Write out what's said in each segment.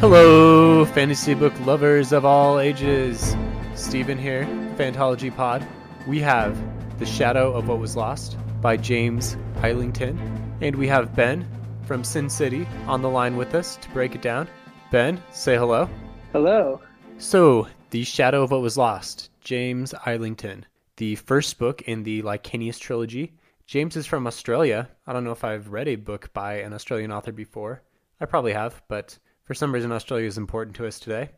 Hello, fantasy book lovers of all ages. Stephen here, Fantology Pod. We have The Shadow of What Was Lost by James Islington, and we have Ben from Sin City on the line with us to break it down. Ben, say hello. Hello. So, The Shadow of What Was Lost, James Islington, the first book in the Licanius trilogy. James is from Australia. I don't know if I've read a book by an Australian author before. I probably have, but for some reason, Australia is important to us today.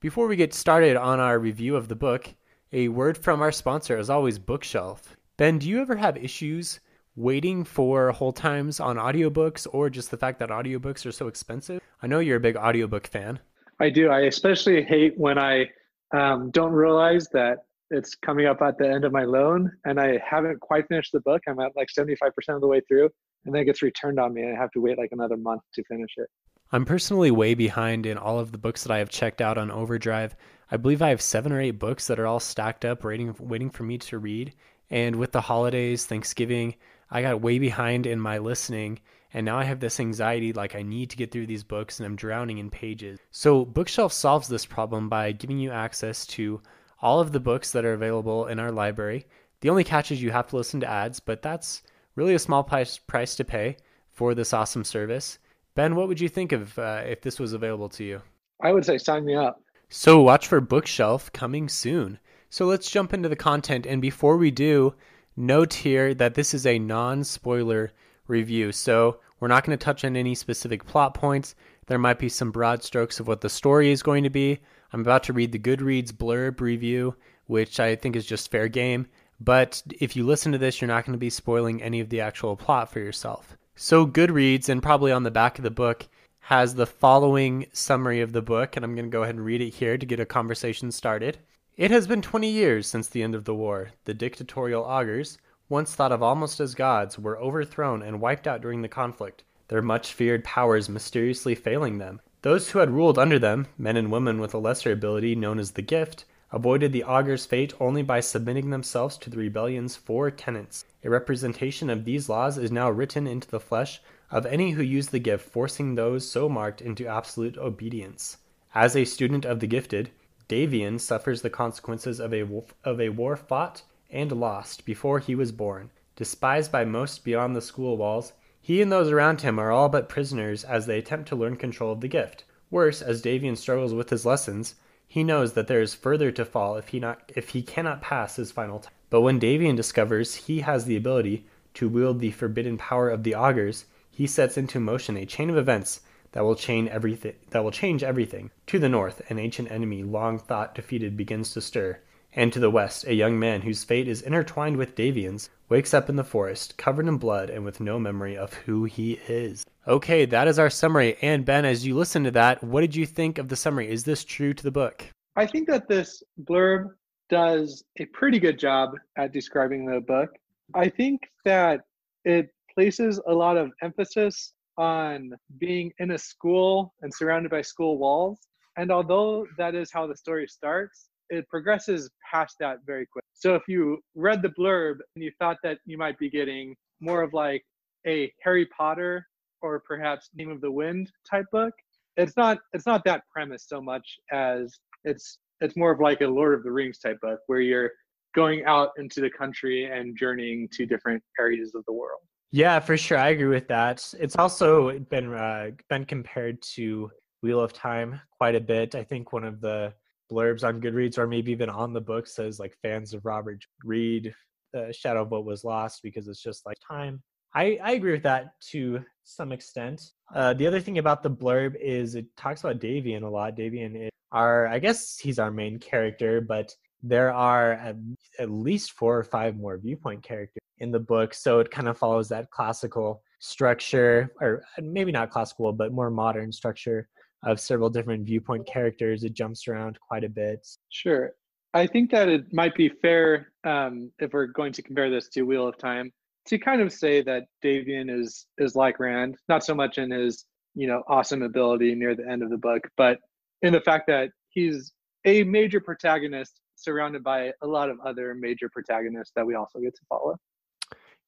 Before we get started on our review of the book, a word from our sponsor, as always, Bookshelf. Ben, do you ever have issues waiting for whole times on audiobooks or just the fact that audiobooks are so expensive? I know you're a big audiobook fan. I do. I especially hate when I um, don't realize that it's coming up at the end of my loan and I haven't quite finished the book. I'm at like 75% of the way through and then it gets returned on me and I have to wait like another month to finish it. I'm personally way behind in all of the books that I have checked out on Overdrive. I believe I have seven or eight books that are all stacked up, waiting, waiting for me to read. And with the holidays, Thanksgiving, I got way behind in my listening. And now I have this anxiety like I need to get through these books and I'm drowning in pages. So, Bookshelf solves this problem by giving you access to all of the books that are available in our library. The only catch is you have to listen to ads, but that's really a small price, price to pay for this awesome service. Ben, what would you think of uh, if this was available to you? I would say sign me up. So watch for Bookshelf coming soon. So let's jump into the content. And before we do, note here that this is a non spoiler review. So we're not going to touch on any specific plot points. There might be some broad strokes of what the story is going to be. I'm about to read the Goodreads blurb review, which I think is just fair game. But if you listen to this, you're not going to be spoiling any of the actual plot for yourself. So Goodreads, and probably on the back of the book, has the following summary of the book, and I'm going to go ahead and read it here to get a conversation started. It has been 20 years since the end of the war. The dictatorial augurs, once thought of almost as gods, were overthrown and wiped out during the conflict, their much feared powers mysteriously failing them. Those who had ruled under them, men and women with a lesser ability known as the gift, avoided the augur's fate only by submitting themselves to the rebellion's four tenets. A representation of these laws is now written into the flesh of any who use the gift, forcing those so marked into absolute obedience. As a student of the gifted, Davian suffers the consequences of a, of a war fought and lost before he was born. Despised by most beyond the school walls, he and those around him are all but prisoners as they attempt to learn control of the gift. Worse, as Davian struggles with his lessons, he knows that there is further to fall if he not if he cannot pass his final test. But when Davian discovers he has the ability to wield the forbidden power of the augurs, he sets into motion a chain of events that will change everything that will change everything. To the north, an ancient enemy long thought defeated begins to stir, and to the west, a young man whose fate is intertwined with Davian's wakes up in the forest, covered in blood and with no memory of who he is. Okay, that is our summary. And Ben, as you listen to that, what did you think of the summary? Is this true to the book? I think that this blurb does a pretty good job at describing the book. I think that it places a lot of emphasis on being in a school and surrounded by school walls. And although that is how the story starts, it progresses past that very quick. So if you read the blurb and you thought that you might be getting more of like a Harry Potter or perhaps Name of the Wind type book, it's not it's not that premise so much as it's it's more of like a Lord of the Rings type book where you're going out into the country and journeying to different areas of the world. Yeah, for sure, I agree with that. It's also been uh, been compared to Wheel of Time quite a bit. I think one of the blurbs on Goodreads or maybe even on the book says like fans of Robert read uh, Shadow of What Was Lost because it's just like time. I, I agree with that to some extent. Uh, the other thing about the blurb is it talks about Davian a lot. Davian is our, I guess he's our main character, but there are at, at least four or five more viewpoint characters in the book. So it kind of follows that classical structure, or maybe not classical, but more modern structure of several different viewpoint characters. It jumps around quite a bit. Sure. I think that it might be fair um, if we're going to compare this to Wheel of Time to kind of say that Davian is is like Rand, not so much in his you know awesome ability near the end of the book, but in the fact that he's a major protagonist surrounded by a lot of other major protagonists that we also get to follow.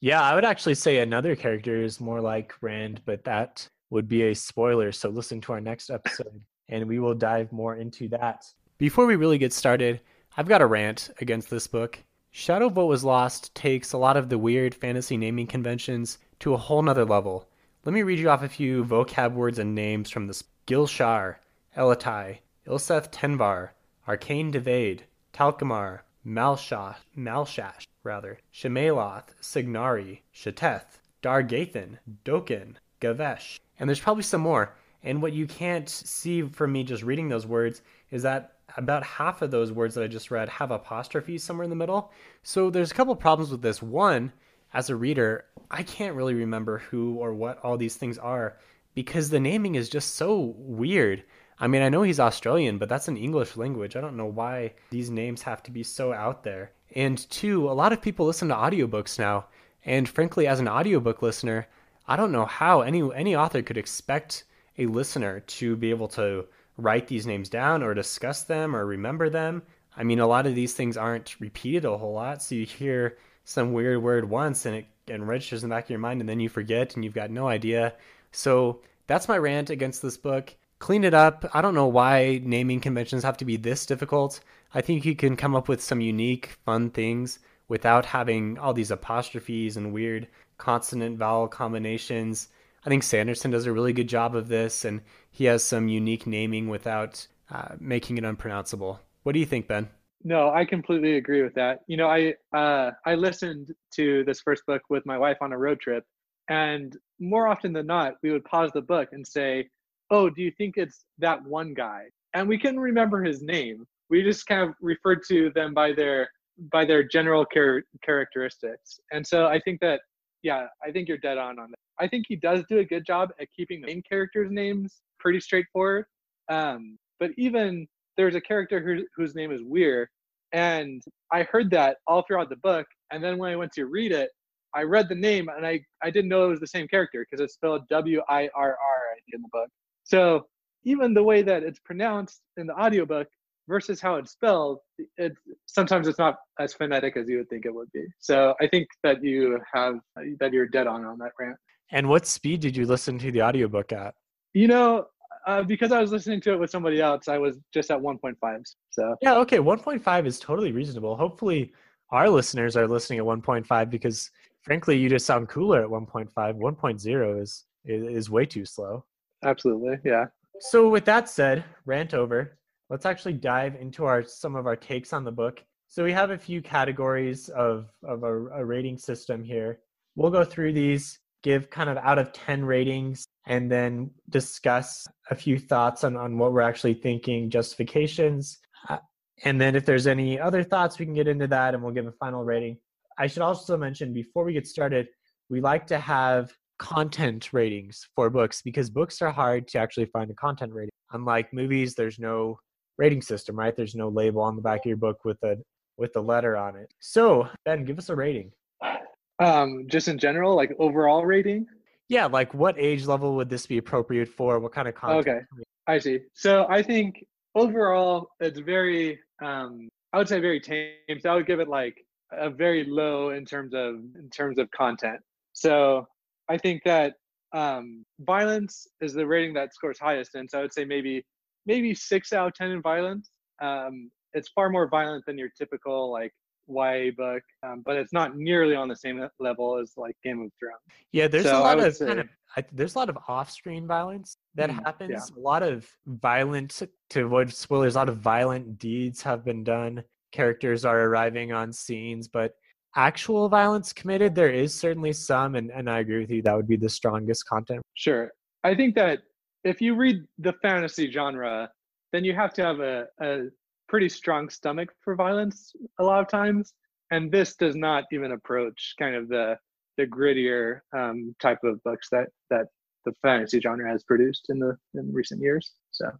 Yeah, I would actually say another character is more like Rand, but that would be a spoiler. So listen to our next episode and we will dive more into that. Before we really get started, I've got a rant against this book. Shadow of What Was Lost takes a lot of the weird fantasy naming conventions to a whole nother level. Let me read you off a few vocab words and names from this Gilshar, Elatai, Ilseth Tenvar, Aarkein Devaed, Talkamar, Malshash, Malshash, rather, Shemeloth, Signari, Shateth, Dargathan, Dokin, Gavesh. And there's probably some more. And what you can't see from me just reading those words is that about half of those words that I just read have apostrophes somewhere in the middle. So there's a couple problems with this. One, as a reader, I can't really remember who or what all these things are because the naming is just so weird. I mean, I know he's Australian, but that's an English language. I don't know why these names have to be so out there. And two, a lot of people listen to audiobooks now. And frankly, as an audiobook listener, I don't know how any any author could expect a listener to be able to write these names down or discuss them or remember them. I mean, a lot of these things aren't repeated a whole lot, so you hear some weird word once and it and registers in the back of your mind and then you forget and you've got no idea. So that's my rant against this book. Clean it up. I don't know why naming conventions have to be this difficult. I think you can come up with some unique, fun things without having all these apostrophes and weird consonant vowel combinations. I think Sanderson does a really good job of this, and he has some unique naming without uh, making it unpronounceable. What do you think, Ben? No, I completely agree with that. You know, I uh, I listened to this first book with my wife on a road trip, and more often than not, we would pause the book and say, "Oh, do you think it's that one guy?" And we couldn't remember his name. We just kind of referred to them by their by their general char- characteristics. And so I think that, yeah, I think you're dead on on that. I think he does do a good job at keeping the main characters' names pretty straightforward. Um, but even there's a character who, whose name is Weir, and I heard that all throughout the book. And then when I went to read it, I read the name and I, I didn't know it was the same character because it's spelled W I R R in the book. So even the way that it's pronounced in the audiobook versus how it's spelled, it sometimes it's not as phonetic as you would think it would be. So I think that you have that you're dead on on that rant. And what speed did you listen to the audiobook at? You know, uh, because I was listening to it with somebody else, I was just at 1.5. So yeah, okay, 1.5 is totally reasonable. Hopefully, our listeners are listening at 1.5 because, frankly, you just sound cooler at 1.5. 1.0 is is way too slow. Absolutely, yeah. So with that said, rant over. Let's actually dive into our some of our takes on the book. So we have a few categories of of a, a rating system here. We'll go through these give kind of out of 10 ratings and then discuss a few thoughts on, on what we're actually thinking, justifications. Uh, and then if there's any other thoughts, we can get into that and we'll give a final rating. I should also mention before we get started, we like to have content ratings for books because books are hard to actually find a content rating. Unlike movies, there's no rating system, right? There's no label on the back of your book with a with a letter on it. So, Ben, give us a rating. Um, just in general, like overall rating. Yeah, like what age level would this be appropriate for? What kind of content? Okay, I see. So I think overall it's very, um, I would say very tame. So I would give it like a very low in terms of in terms of content. So I think that um, violence is the rating that scores highest, and so I would say maybe maybe six out of ten in violence. Um, it's far more violent than your typical like YA book, um, but it's not nearly on the same level as like Game of Thrones. Yeah, there's so a lot of say, kind of I, there's a lot of off-screen violence that mm, happens. Yeah. A lot of violent to avoid spoilers. A lot of violent deeds have been done. Characters are arriving on scenes, but actual violence committed, there is certainly some, and, and I agree with you. That would be the strongest content. Sure, I think that if you read the fantasy genre, then you have to have a, a pretty strong stomach for violence a lot of times, and this does not even approach kind of the the grittier um, type of books that that the fantasy genre has produced in the in recent years. So,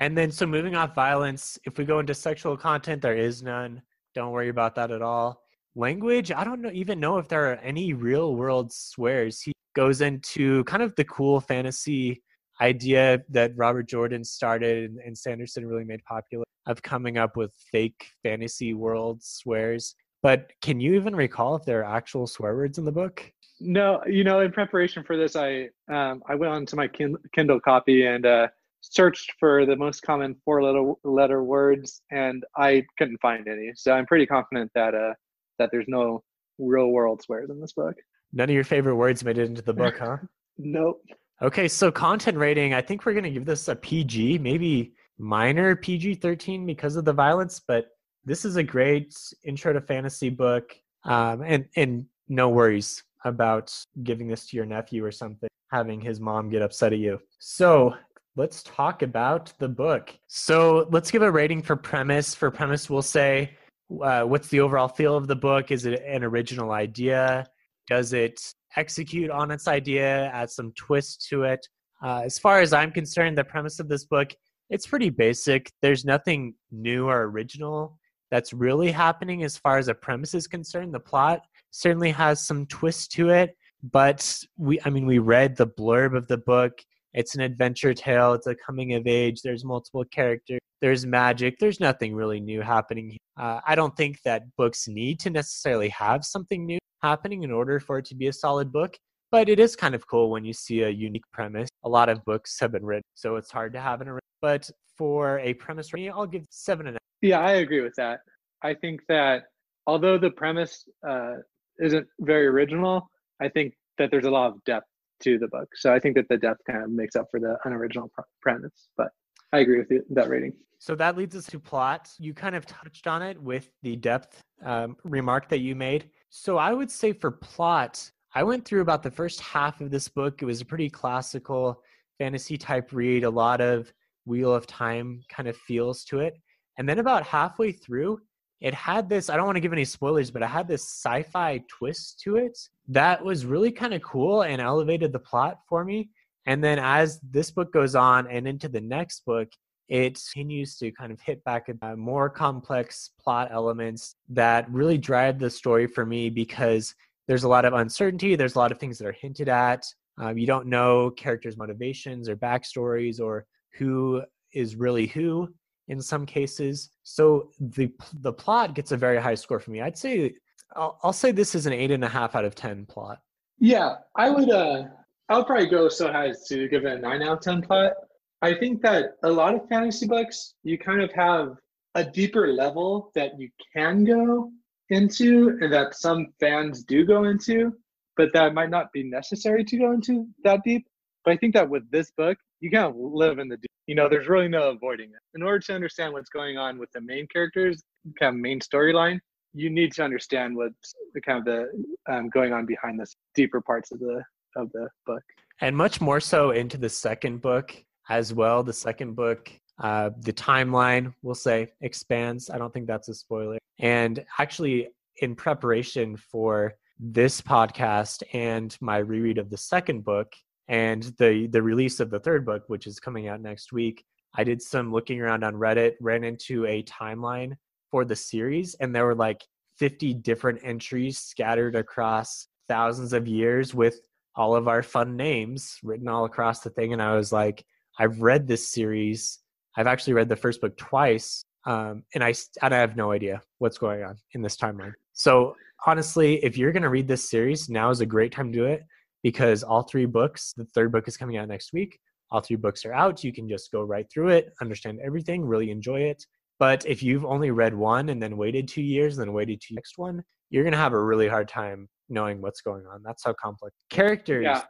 and then so moving off violence, if we go into sexual content, there is none. Don't worry about that at all. Language, I don't know even know if there are any real world swears. He goes into kind of the cool fantasy idea that Robert Jordan started and, and Sanderson really made popular of coming up with fake fantasy world swears. But can you even recall if there are actual swear words in the book? No, you know, in preparation for this, I um, I went onto my Kindle copy and uh, searched for the most common four letter letter words, and I couldn't find any. So I'm pretty confident that uh, that there's no real world swears in this book. None of your favorite words made it into the book, huh? nope. Okay, so content rating, I think we're going to give this a PG, maybe minor PG 13 because of the violence, but this is a great intro to fantasy book. Um, and, and no worries about giving this to your nephew or something, having his mom get upset at you. So let's talk about the book. So let's give a rating for premise. For premise, we'll say uh, what's the overall feel of the book? Is it an original idea? Does it execute on its idea, add some twist to it? Uh, as far as I'm concerned, the premise of this book it's pretty basic. There's nothing new or original that's really happening as far as a premise is concerned. The plot certainly has some twist to it, but we I mean we read the blurb of the book. It's an adventure tale, it's a coming of age, there's multiple characters, there's magic, there's nothing really new happening. Uh, I don't think that books need to necessarily have something new happening in order for it to be a solid book. But it is kind of cool when you see a unique premise. A lot of books have been written, so it's hard to have an. original. But for a premise I'll give seven and a half. Yeah, I agree with that. I think that although the premise uh, isn't very original, I think that there's a lot of depth to the book. So I think that the depth kind of makes up for the unoriginal premise. But I agree with you, that rating. So that leads us to plot. You kind of touched on it with the depth um, remark that you made. So I would say for plot, I went through about the first half of this book. It was a pretty classical fantasy type read, a lot of Wheel of Time kind of feels to it. And then about halfway through, it had this, I don't want to give any spoilers, but it had this sci fi twist to it that was really kind of cool and elevated the plot for me. And then as this book goes on and into the next book, it continues to kind of hit back at more complex plot elements that really drive the story for me because there's a lot of uncertainty. There's a lot of things that are hinted at. Um, you don't know characters' motivations or backstories or who is really who in some cases. So the the plot gets a very high score for me. I'd say I'll, I'll say this is an eight and a half out of ten plot. Yeah, I would. uh I would probably go so high as to give it a nine out of ten plot. I think that a lot of fantasy books, you kind of have a deeper level that you can go into and that some fans do go into, but that might not be necessary to go into that deep. But I think that with this book, you kind of live in the deep. You know, there's really no avoiding it. In order to understand what's going on with the main characters, kind of main storyline, you need to understand what's the kind of the um, going on behind the deeper parts of the of the book. And much more so into the second book as well. The second book, uh, the timeline, we'll say, expands. I don't think that's a spoiler. And actually, in preparation for this podcast and my reread of the second book and the the release of the third book, which is coming out next week, I did some looking around on Reddit, ran into a timeline for the series, and there were like 50 different entries scattered across thousands of years with all of our fun names written all across the thing. And I was like, I've read this series. I've actually read the first book twice, um, and I and I have no idea what's going on in this timeline. So honestly, if you're going to read this series, now is a great time to do it because all three books. The third book is coming out next week. All three books are out. You can just go right through it, understand everything, really enjoy it. But if you've only read one and then waited two years, and then waited to next one, you're gonna have a really hard time knowing what's going on. That's how complex characters. Yeah.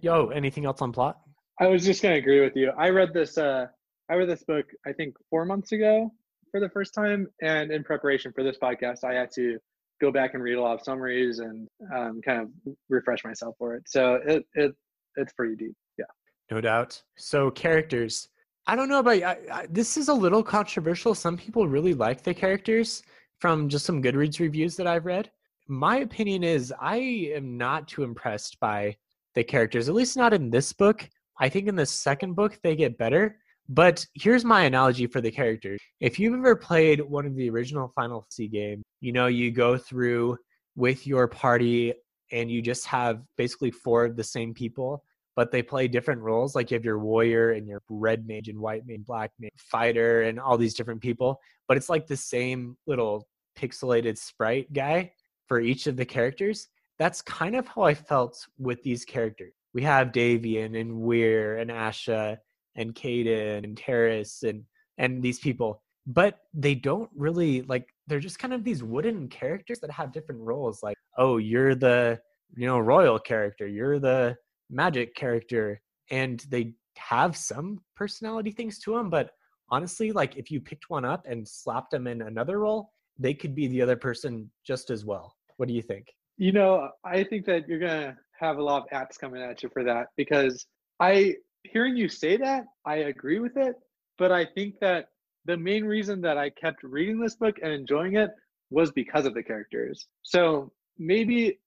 Yo, anything else on plot? I was just gonna agree with you. I read this. Uh, I read this book. I think four months ago for the first time, and in preparation for this podcast, I had to go back and read a lot of summaries and um, kind of refresh myself for it. So it it it's pretty deep. Yeah. No doubt. So characters. I don't know about I, I, this is a little controversial. Some people really like the characters from just some Goodreads reviews that I've read. My opinion is I am not too impressed by the characters, at least not in this book. I think in the second book they get better. But here's my analogy for the characters. If you've ever played one of the original Final Fantasy games, you know, you go through with your party and you just have basically four of the same people, but they play different roles. Like you have your warrior and your red mage and white mage, black mage, fighter, and all these different people. But it's like the same little pixelated sprite guy for each of the characters. That's kind of how I felt with these characters. We have Davian and Wirr and Asha and Caeden and Taeris and and these people, but they don't really like they're just kind of these wooden characters that have different roles. Like, oh, you're the you know royal character, you're the magic character, and they have some personality things to them. But honestly, like if you picked one up and slapped them in another role, they could be the other person just as well. What do you think? You know, I think that you're gonna have a lot of apps coming at you for that because I hearing you say that, I agree with it, but I think that the main reason that I kept reading this book and enjoying it was because of the characters. So maybe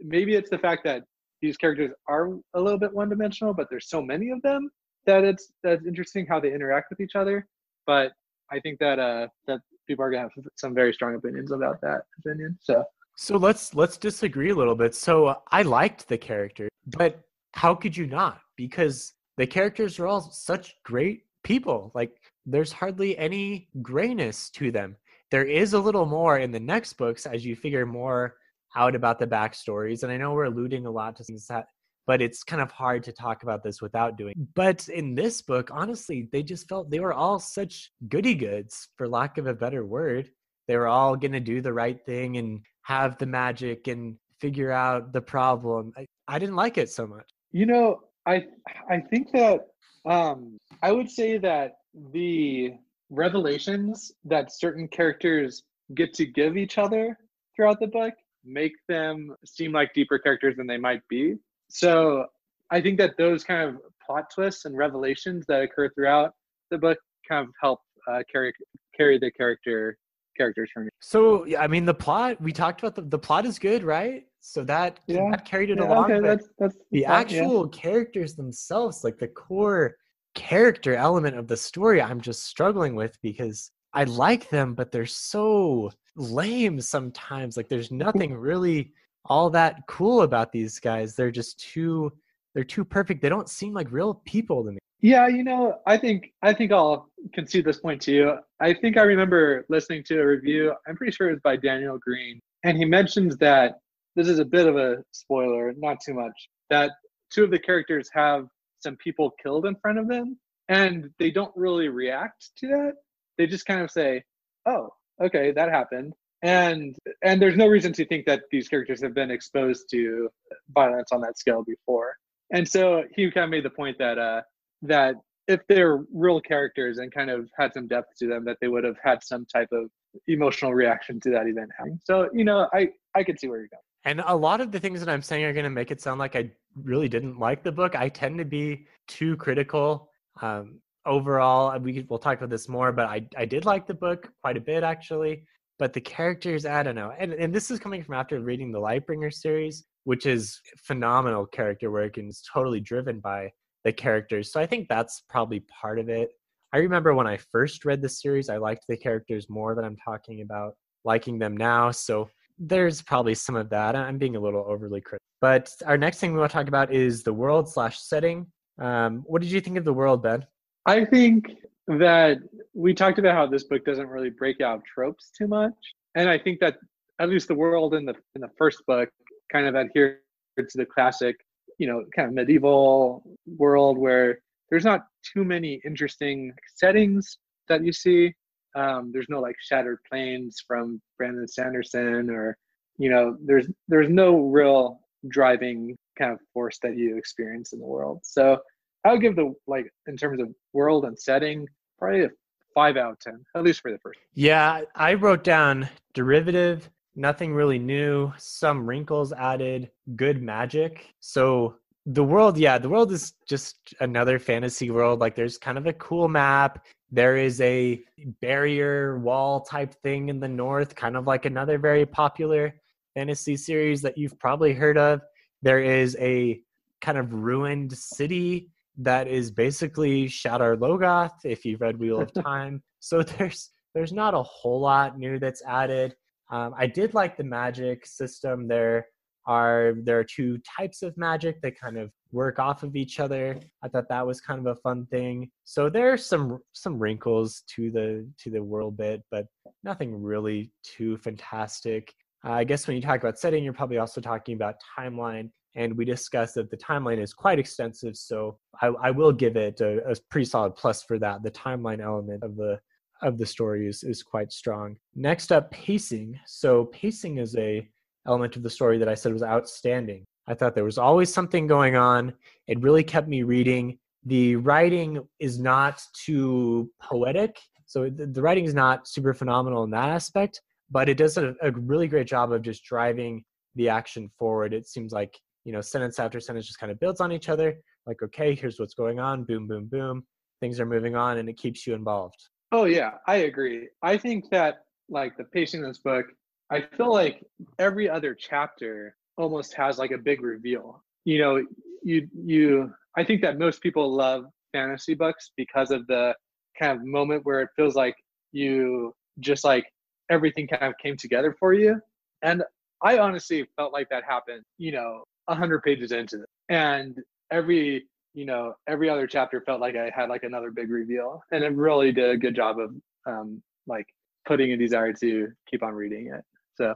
maybe it's the fact that these characters are a little bit one dimensional, but there's so many of them that it's that's interesting how they interact with each other. But I think that uh that people are gonna have some very strong opinions about that opinion. So so let's let's disagree a little bit. So I liked the character, but how could you not? Because the characters are all such great people. Like there's hardly any grayness to them. There is a little more in the next books as you figure more out about the backstories. And I know we're alluding a lot to things that, but it's kind of hard to talk about this without doing. But in this book, honestly, they just felt they were all such goody goods, for lack of a better word. They were all going to do the right thing and have the magic and figure out the problem. I, I didn't like it so much. You know, I I think that um, I would say that the revelations that certain characters get to give each other throughout the book make them seem like deeper characters than they might be. So I think that those kind of plot twists and revelations that occur throughout the book kind of help uh, carry carry the character characters for me. So I mean, the plot we talked about the, the plot is good, right? So that, yeah. that carried it yeah, along. Okay, that's, that's the actual yeah. characters themselves, like the core character element of the story, I'm just struggling with because I like them, but they're so lame sometimes. Like there's nothing really all that cool about these guys. They're just too they're too perfect. They don't seem like real people to me. Yeah, you know, I think I think I'll concede this point to you. I think I remember listening to a review. I'm pretty sure it was by Daniel Greene, and he mentions that this is a bit of a spoiler, not too much, that two of the characters have some people killed in front of them and they don't really react to that. They just kind of say, "Oh, okay, that happened." And and there's no reason to think that these characters have been exposed to violence on that scale before. And so he kind of made the point that uh that if they're real characters and kind of had some depth to them, that they would have had some type of emotional reaction to that event happening. So, you know, I I could see where you're going. And a lot of the things that I'm saying are going to make it sound like I really didn't like the book. I tend to be too critical. Um, overall, we we'll talk about this more, but I I did like the book quite a bit actually. But the characters, I don't know. And and this is coming from after reading the Lightbringer series, which is phenomenal character work and is totally driven by the characters. So I think that's probably part of it. I remember when I first read the series, I liked the characters more than I'm talking about liking them now. So there's probably some of that. I'm being a little overly critical. But our next thing we want to talk about is the world slash setting. Um, what did you think of the world, Ben? I think that we talked about how this book doesn't really break out tropes too much, and I think that at least the world in the in the first book kind of adhered to the classic, you know, kind of medieval world where there's not too many interesting settings that you see. Um, there's no like Shattered Plains from Brandon Sanderson, or you know, there's there's no real driving kind of force that you experience in the world. So I would give the like in terms of world and setting probably a five out of ten, at least for the first. Yeah, I wrote down derivative, nothing really new, some wrinkles added, good magic. So the world, yeah, the world is just another fantasy world. Like there's kind of a cool map. There is a barrier wall type thing in the north, kind of like another very popular fantasy series that you've probably heard of. There is a kind of ruined city that is basically Shadar Logoth, if you've read Wheel of Time. so there's there's not a whole lot new that's added. Um, I did like the magic system there. Are there are two types of magic that kind of work off of each other. I thought that was kind of a fun thing. So there's some some wrinkles to the to the world bit, but nothing really too fantastic. Uh, I guess when you talk about setting, you're probably also talking about timeline. And we discussed that the timeline is quite extensive, so I, I will give it a, a pretty solid plus for that. The timeline element of the of the story is, is quite strong. Next up, pacing. So pacing is a element of the story that I said was outstanding. I thought there was always something going on. It really kept me reading. The writing is not too poetic, so the, the writing is not super phenomenal in that aspect, but it does a, a really great job of just driving the action forward. It seems like you know sentence after sentence just kind of builds on each other. Like okay, here's what's going on. Boom, boom, boom. Things are moving on, and it keeps you involved. Oh yeah, I agree. I think that like the pacing of this book, I feel like every other chapter almost has like a big reveal. You know, you you I think that most people love fantasy books because of the kind of moment where it feels like you just like everything kind of came together for you. And I honestly felt like that happened, you know, a hundred pages into it. And every you know, every other chapter felt like I had like another big reveal, and it really did a good job of um, like putting a desire to keep on reading it. So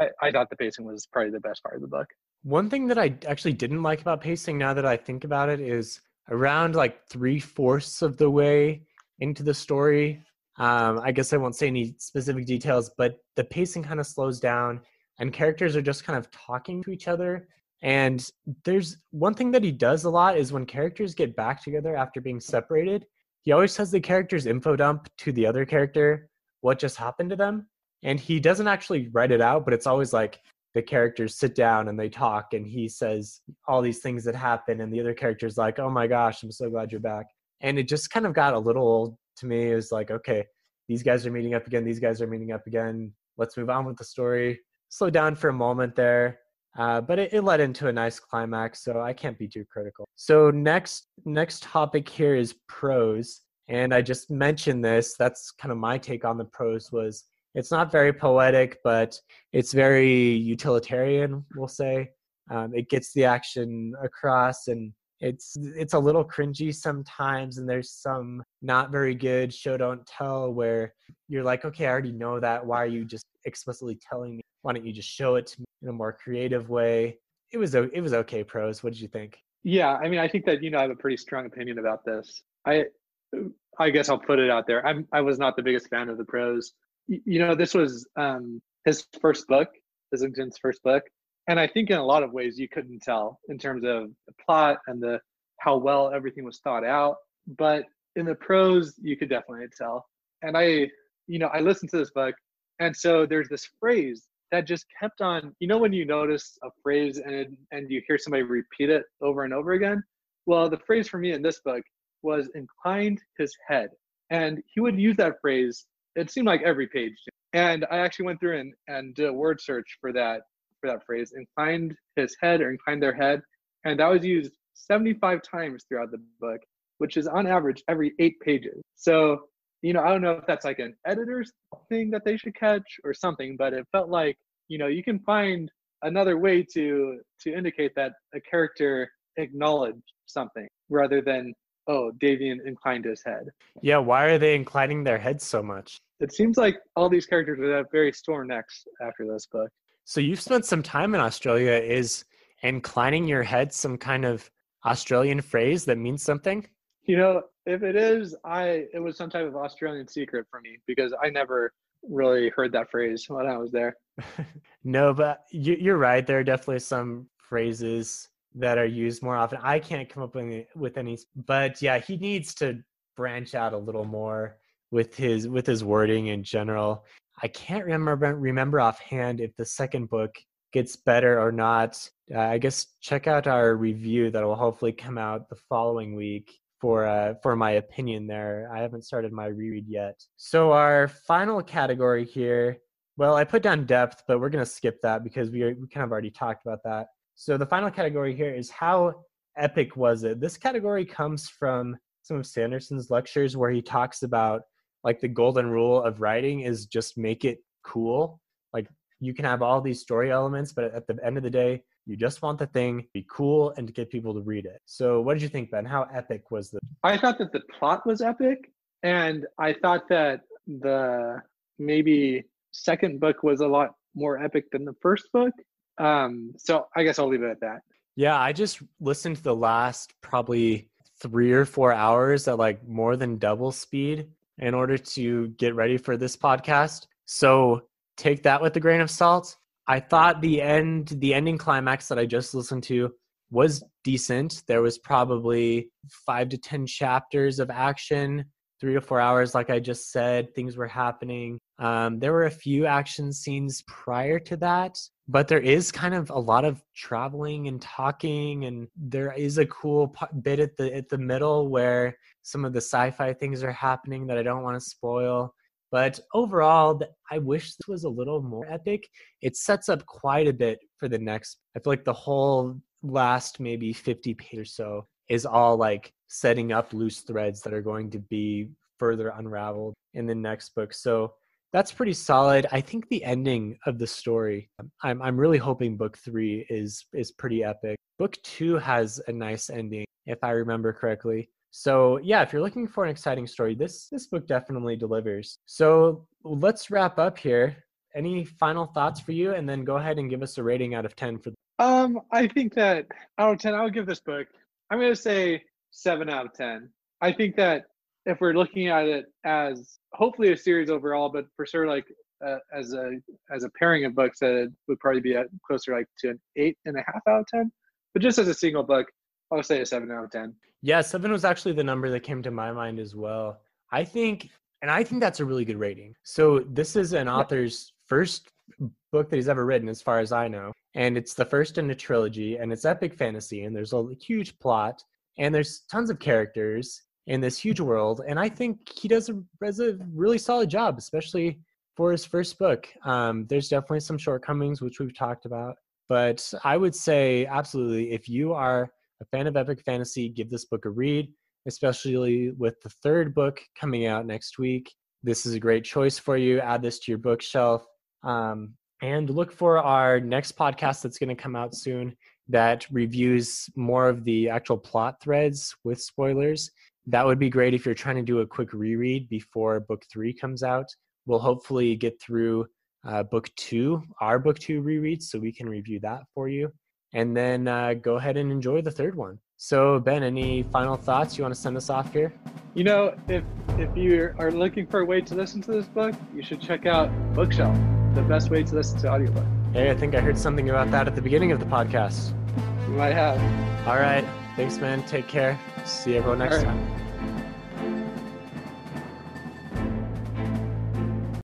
I, I thought the pacing was probably the best part of the book. One thing that I actually didn't like about pacing, now that I think about it, is around like three fourths of the way into the story. Um, I guess I won't say any specific details, but the pacing kind of slows down, and characters are just kind of talking to each other and there's one thing that he does a lot is when characters get back together after being separated, he always has the character's info dump to the other character what just happened to them. And he doesn't actually write it out, but it's always like the characters sit down and they talk and he says all these things that happen and the other character's like, "Oh my gosh, I'm so glad you're back." And it just kind of got a little old to me. It was like, okay, these guys are meeting up again, these guys are meeting up again. Let's move on with the story. Slow down for a moment there uh, but it, it, led into a nice climax, so I can't be too critical. So next next topic here is prose, and I just mentioned this. That's kind of my take on the prose was it's not very poetic, but it's very utilitarian. We'll say um, it gets the action across, and it's it's a little cringy sometimes, and there's some not very good show don't tell where you're like, okay, I already know that. Why are you just explicitly telling me? Why don't you just show it to me? in a more creative way. It was it was okay prose. What did you think? Yeah, I mean, I think that you know I have a pretty strong opinion about this. I I guess I'll put it out there. I'm I was not the biggest fan of the prose. You know, this was um, his first book, Islington's first book, and I think in a lot of ways you couldn't tell in terms of the plot and the how well everything was thought out. But in the prose, you could definitely tell. And I, you know, I listened to this book, and so there's this phrase that just kept on you know when you notice a phrase and and you hear somebody repeat it over and over again well the phrase for me in this book was inclined his head and he would use that phrase it seemed like every page and i actually went through and, and did a word search for that for that phrase inclined his head or inclined their head. And that was used 75 times throughout the book which is on average every eight pages. So you know, I don't know if that's like an editor's thing that they should catch or something, but it felt like, you know, you can find another way to to indicate that a character acknowledged something rather than oh davian inclined his head. Yeah why are they inclining their heads so much? It seems like all these characters would have very sore necks after this book. So you've spent some time in australia. Is inclining your head some kind of australian phrase that means something? You know, if it is, I it was some type of Australian secret for me because I never really heard that phrase when I was there. no, but you, are right. There are definitely some phrases that are used more often. I can't come up with any, but yeah, he needs to branch out a little more with his with his wording in general. I can't remember remember offhand if the second book gets better or not. Uh, I guess check out our review that will hopefully come out the following week for uh, for my opinion there. I haven't started my reread yet. So our final category here, well, I put down depth, but we're gonna skip that because we are, we kind of already talked about that. So the final category here is how epic was it? This category comes from some of Sanderson's lectures where he talks about like the golden rule of writing is just make it cool. Like you can have all these story elements, but at the end of the day, You just want the thing to be cool and to get people to read it. So, what did you think, Ben? How epic was the? I thought that the plot was epic, and I thought that the maybe second book was a lot more epic than the first book. Um, so I guess I'll leave it at that. Yeah, I just listened to the last probably three or four hours at like more than double speed in order to get ready for this podcast. So take that with a grain of salt. I thought the end, the ending climax that I just listened to was decent. There was probably five to 10 chapters of action, three to four hours, like I just said. Things were happening. Um, there were a few action scenes prior to that, but there is kind of a lot of traveling and talking, and there is a cool bit at the at the middle where some of the sci-fi things are happening that I don't want to spoil. But overall, I wish this was a little more epic. It sets up quite a bit for the next. I feel like the whole last maybe 50 pages or so is all like setting up loose threads that are going to be further unraveled in the next book. So that's pretty solid. I think the ending of the story, I'm I'm really hoping book 3 is is pretty epic. Book 2 has a nice ending if I remember correctly. So, yeah, if you're looking for an exciting story, this this book definitely delivers. So, let's wrap up here. Any final thoughts for you and then go ahead and give us a rating out of 10 for Um, I think that out of 10 I would give this book I'm going to say 7 out of 10. I think that if we're looking at it as hopefully a series overall, but for sure, like uh, as a as a pairing of books, that it would probably be at closer like to an eight and a half out of ten. But just as a single book, I'll say a seven out of ten. Yeah, seven was actually the number that came to my mind as well. I think, and I think that's a really good rating. So this is an author's first book that he's ever written, as far as I know, and it's the first in a trilogy, and it's epic fantasy, and there's a huge plot, and there's tons of characters, in this huge world. And I think he does a, does a really solid job, especially for his first book. Um, there's definitely some shortcomings, which we've talked about. But I would say, absolutely, if you are a fan of epic fantasy, give this book a read, especially with the third book coming out next week. This is a great choice for you. Add this to your bookshelf. Um, and look for our next podcast that's going to come out soon that reviews more of the actual plot threads with spoilers that would be great if you're trying to do a quick reread before book three comes out. We'll hopefully get through uh, book two, our book two reread, so we can review that for you. And then uh, go ahead and enjoy the third one. So, Ben, any final thoughts? You want to send us off here? You know, if if you are looking for a way to listen to this book, you should check out Bookshelf, the best way to listen to audiobook. Hey, I think I heard something about that at the beginning of the podcast. You might have. All right. Thanks, man. Take care. See you everyone next right. time.